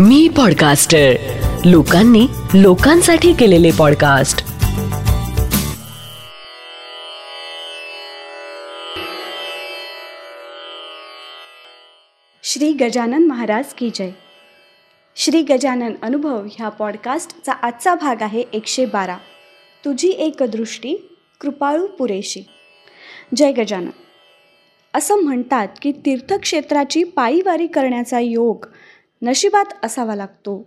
मी podcaster लोकांनी लोकांसाठी केलेले पॉडकास्ट श्री गजानन महाराज की जय. श्री गजानन अनुभव ह्या पॉडकास्टचा आजचा भाग आहे एकशे बारा. तुझी एक दृष्टी कृपाळू पुरेशी. जय गजानन. असं म्हणतात की तीर्थक्षेत्राची पायीवारी करण्याचा योग नशिबात असावा लागतो.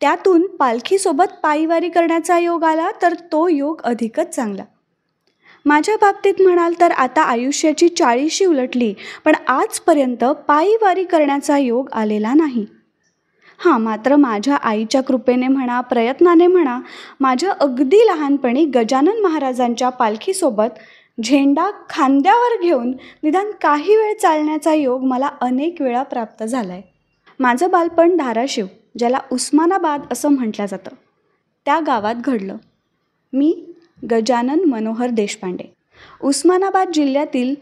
त्यातून पालखीसोबत पायीवारी करण्याचा योग आला तर तो योग अधिकच चांगला. माझ्या बाबतीत म्हणाल तर आता आयुष्याची चाळीशी उलटली पण आजपर्यंत पायीवारी करण्याचा योग आलेला नाही. हां मात्र माझ्या आईच्या कृपेने म्हणा प्रयत्नाने म्हणा माझ्या अगदी लहानपणी गजानन महाराजांच्या पालखीसोबत झेंडा खांद्यावर घेऊन निदान काही वेळ चालण्याचा योग मला अनेक वेळा प्राप्त झाला आहे माझं बालपण धाराशिव ज्याला उस्मानाबाद असं म्हटलं जातं. त्या गावात घडलं. मी गजानन मनोहर देशपांडे. उस्मानाबाद जिल्ह्यातील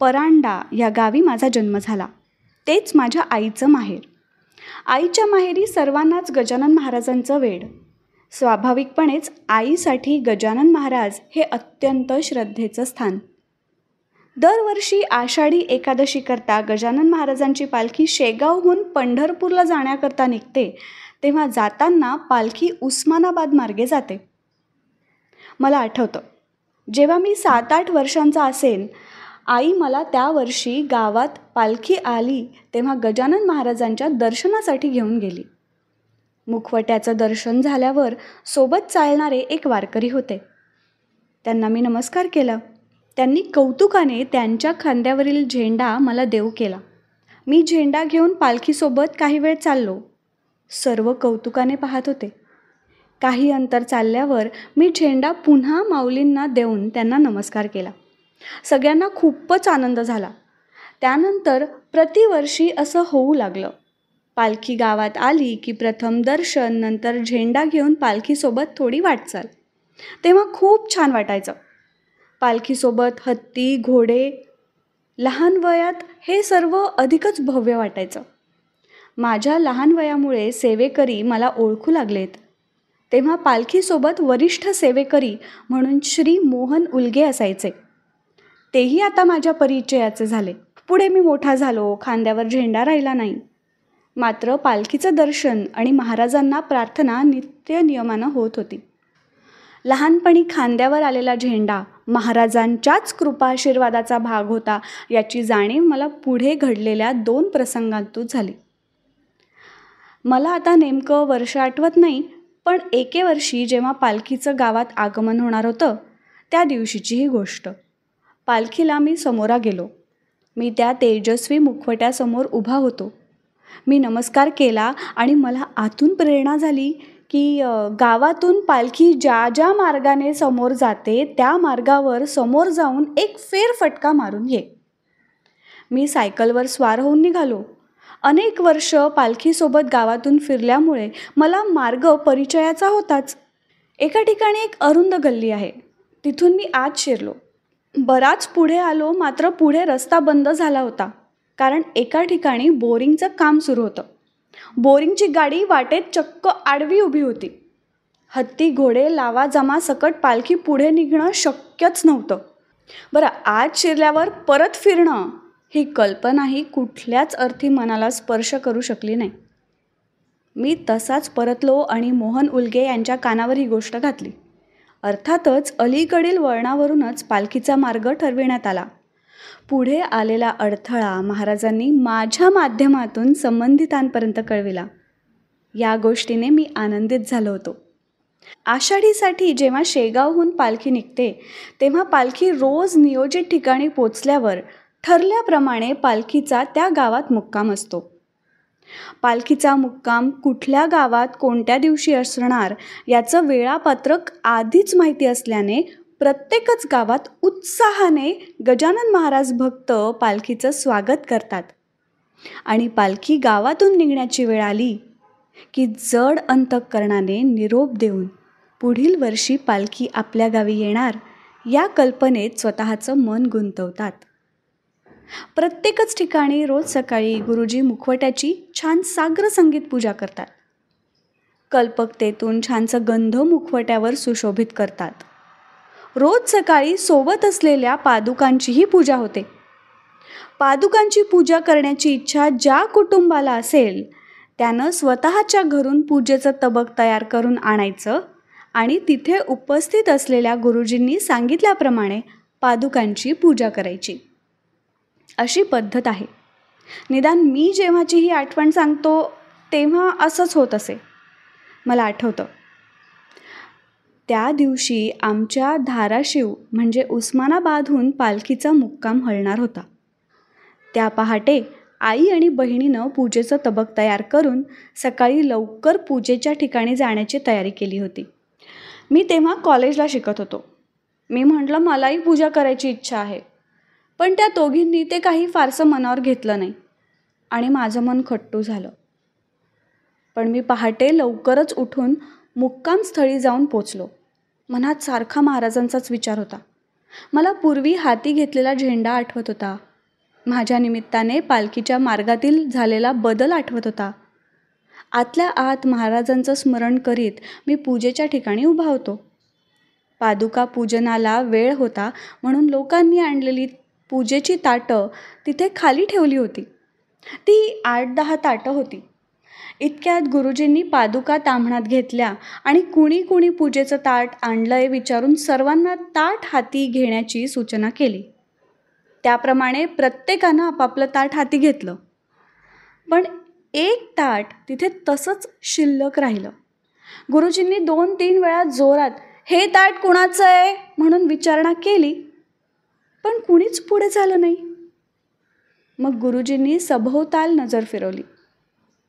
परांडा या गावी माझा जन्म झाला. तेच माझ्या आईचं माहेर. आईच्या माहेरी सर्वांनाच गजानन महाराजांचं वेड. स्वाभाविकपणेच आईसाठी गजानन महाराज हे अत्यंत श्रद्धेचं स्थान. दरवर्षी आषाढी एकादशीकरता गजानन महाराजांची पालखी शेगावहून पंढरपूरला जाण्याकरता निघते तेव्हा जाताना पालखी उस्मानाबाद मार्गे जाते. मला आठवतं जेव्हा मी सात आठ वर्षांचा असेन आई मला त्या वर्षी गावात पालखी आली तेव्हा गजानन महाराजांच्या दर्शनासाठी घेऊन गेली. मुखवट्याचं दर्शन झाल्यावर सोबत चालणारे एक वारकरी होते. त्यांना मी नमस्कार केला. त्यांनी कौतुकाने त्यांच्या खांद्यावरील झेंडा मला देऊ केला. मी झेंडा घेऊन पालखीसोबत काही वेळ चाललो. सर्व कौतुकाने पाहत होते. काही अंतर चालल्यावर मी झेंडा पुन्हा माऊलींना देऊन त्यांना नमस्कार केला. सगळ्यांना खूपच आनंद झाला. त्यानंतर प्रतिवर्षी असं होऊ लागलं. पालखी गावात आली की प्रथम दर्शन नंतर झेंडा घेऊन पालखीसोबत थोडी वाटचाल. तेव्हा खूप छान वाटायचं. पालखीसोबत हत्ती घोडे लहान वयात हे सर्व अधिकच भव्य वाटायचं. माझ्या लहान वयामुळे सेवेकरी मला ओळखू लागलेत. तेव्हा पालखीसोबत वरिष्ठ सेवेकरी म्हणून श्री मोहन उलगे असायचे. तेही आता माझ्या परिचयाचे झाले. पुढे मी मोठा झालो खांद्यावर झेंडा राहिला नाही. मात्र पालखीचं दर्शन आणि महाराजांना प्रार्थना नित्य नियमानं होत होती. लहानपणी खांद्यावर आलेला झेंडा महाराजांच्याच कृपाशीर्वादाचा भाग होता. याची जाणीव मला पुढे घडलेल्या दोन प्रसंगांतून झाली. मला आता नेमकं वर्ष आठवत नाही पण एके वर्षी जेव्हा पालखीचं गावात आगमन होणार होतं त्या दिवशीची ही गोष्ट. पालखीला मी समोरा गेलो. मी त्या तेजस्वी मुखवट्यासमोर उभा होतो. मी नमस्कार केला आणि मला आतून प्रेरणा झाली की गावातून पालखी ज्या ज्या मार्गाने समोर जाते त्या मार्गावर समोर जाऊन एक फेरफटका मारून ये मी सायकलवर स्वार होऊन निघालो. अनेक वर्ष पालखीसोबत गावातून फिरल्यामुळे मला मार्ग परिचयाचा होताच. एका ठिकाणी एक अरुंद गल्ली आहे. तिथून मी आत शिरलो. बराच पुढे आलो मात्र पुढे रस्ता बंद झाला होता. कारण एका ठिकाणी बोरिंगचं काम सुरू होतं. बोरिंगची गाडी वाटेत चक्क आडवी उभी होती. हत्ती घोडे लावा जमा सकट पालखी पुढे निघणं शक्यच नव्हतं. बरं आज शिरल्यावर परत फिरणं ही कल्पनाही कुठल्याच अर्थी मनाला स्पर्श करू शकली नाही. मी तसाच परतलो आणि मोहन उलगे यांच्या कानावर ही गोष्ट घातली. अर्थातच अलीकडील वळणावरूनच पालखीचा मार्ग ठरविण्यात आला. पुढे आलेला अडथळा महाराजांनी माझ्या माध्यमातून संबंधितांपर्यंत कळविला. या गोष्टीने मी आनंदित झालो होतो. आषाढीसाठी जेव्हा शेगावहून पालखी निघते तेव्हा पालखी रोज नियोजित ठिकाणी पोचल्यावर ठरल्याप्रमाणे पालखीचा त्या गावात मुक्काम असतो. पालखीचा मुक्काम कुठल्या गावात कोणत्या दिवशी असणार याचं वेळापत्रक आधीच माहिती असल्याने प्रत्येकच गावात उत्साहाने गजानन महाराज भक्त पालखीचं स्वागत करतात. आणि पालखी गावातून निघण्याची वेळ आली की जड अंतकरणाने निरोप देऊन पुढील वर्षी पालखी आपल्या गावी येणार या कल्पनेत स्वतःचं मन गुंतवतात. प्रत्येकच ठिकाणी रोज सकाळी गुरुजी मुखवट्याची छान साग्र संगीत पूजा करतात. कल्पकतेतून छानसं गंध मुखवट्यावर सुशोभित करतात. रोज सकाळी सोबत असलेल्या पादुकांचीही पूजा होते. पादुकांची पूजा करण्याची इच्छा ज्या कुटुंबाला असेल त्यानं स्वतःच्या घरून पूजेचं तबक तयार करून आणायचं आणि तिथे उपस्थित असलेल्या गुरुजींनी सांगितल्याप्रमाणे पादुकांची पूजा करायची. अशी पद्धत आहे. निदान मी जेव्हाची ही आठवण सांगतो तेव्हा असंच होत असे. मला आठवतं. त्या दिवशी आमच्या धाराशिव म्हणजे उस्मानाबादहून पालखीचा मुक्काम हलणार होता. त्या पहाटे आई आणि बहिणीनं पूजेचं तबक तयार करून सकाळी लवकर पूजेच्या ठिकाणी जाण्याची तयारी केली होती. मी तेव्हा कॉलेजला शिकत होतो. मी म्हटलं मलाही पूजा करायची इच्छा आहे. पण त्या दोघींनी ते काही फारसं मनावर घेतलं नाही आणि माझं मन खट्टू झालं. पण मी पहाटे लवकरच उठून मुक्कामस्थळी जाऊन पोचलो. मनात सारखा महाराजांचाच विचार होता. मला पूर्वी हाती घेतलेला झेंडा आठवत होता. माझ्या निमित्ताने पालखीच्या मार्गातील झालेला बदल आठवत होता. आतल्या आत महाराजांचं स्मरण करीत मी पूजेच्या ठिकाणी उभा होतो. पादुका पूजनाला वेळ होता म्हणून लोकांनी आणलेली पूजेची ताटं तिथे खाली ठेवली होती. ती आठ दहा ताटं होती. इतक्यात गुरुजींनी पादुका ताम्हणात घेतल्या आणि कुणी कुणी पूजेचं ताट आणलंय विचारून सर्वांना ताट हाती घेण्याची सूचना केली. त्याप्रमाणे प्रत्येकानं आपापलं ताट हाती घेतलं. पण एक ताट तिथे तसंच शिल्लक राहिलं. गुरुजींनी दोन तीन वेळा जोरात हे ताट कुणाचं आहे? म्हणून विचारणा केली. पण कुणीच पुढे झालं नाही. मग गुरुजींनी सभोवताल नजर फिरवली.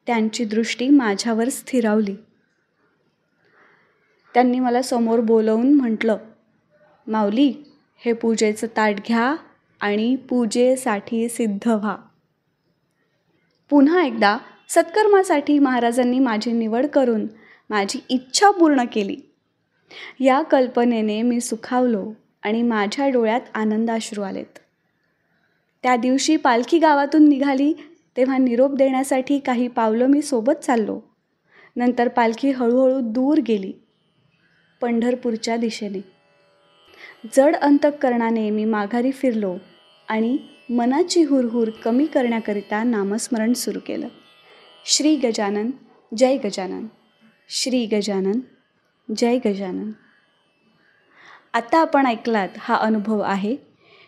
त्यांची दृष्टी माझ्यावर स्थिरावली. त्यांनी मला समोर बोलवून म्हटलं माऊली हे पूजेचं ताट घ्या आणि पूजेसाठी सिद्ध व्हा. पुन्हा एकदा सत्कर्मासाठी महाराजांनी माझी निवड करून माझी इच्छा पूर्ण केली. या कल्पनेने मी सुखावलो आणि माझ्या डोळ्यात आनंदाश्रू आलेत. त्या दिवशी पालखी गावातून निघाली तेव्हा निरोप देण्यासाठी काही पावलं मी सोबत चाललो. नंतर पालखी हळूहळू दूर गेली पंढरपूरच्या दिशेने. जड अंतकरणाने मी माघारी फिरलो आणि मनाची हुरहुर कमी करण्याकरिता नामस्मरण सुरू केलं. श्री गजानन जय गजानन. श्री गजानन जय गजानन. आता आपण ऐकलात हा अनुभव आहे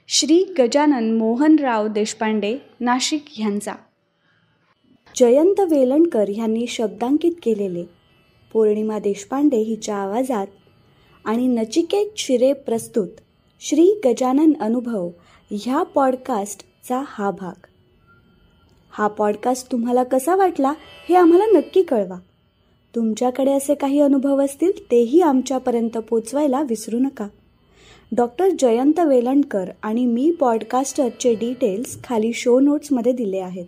श्री गजानन मोहनराव देशपांडे नाशिक ह्यांचा जयंत वेलणकर ह्यांनी शब्दांकित केलेले. पौर्णिमा देशपांडे हिच्या आवाजात आणि नचिकेत शिरे प्रस्तुत श्री गजानन अनुभव ह्या पॉडकास्टचा हा भाग. हा पॉडकास्ट तुम्हाला कसा वाटला हे आम्हाला नक्की कळवा. तुमच्याकडे असे काही अनुभव असतील तेही आमच्यापर्यंत पोचवायला विसरू नका. डॉक्टर जयंत वेलणकर आणि मी पॉडकास्टरचे डिटेल्स खाली शो नोट्समध्ये दिले आहेत.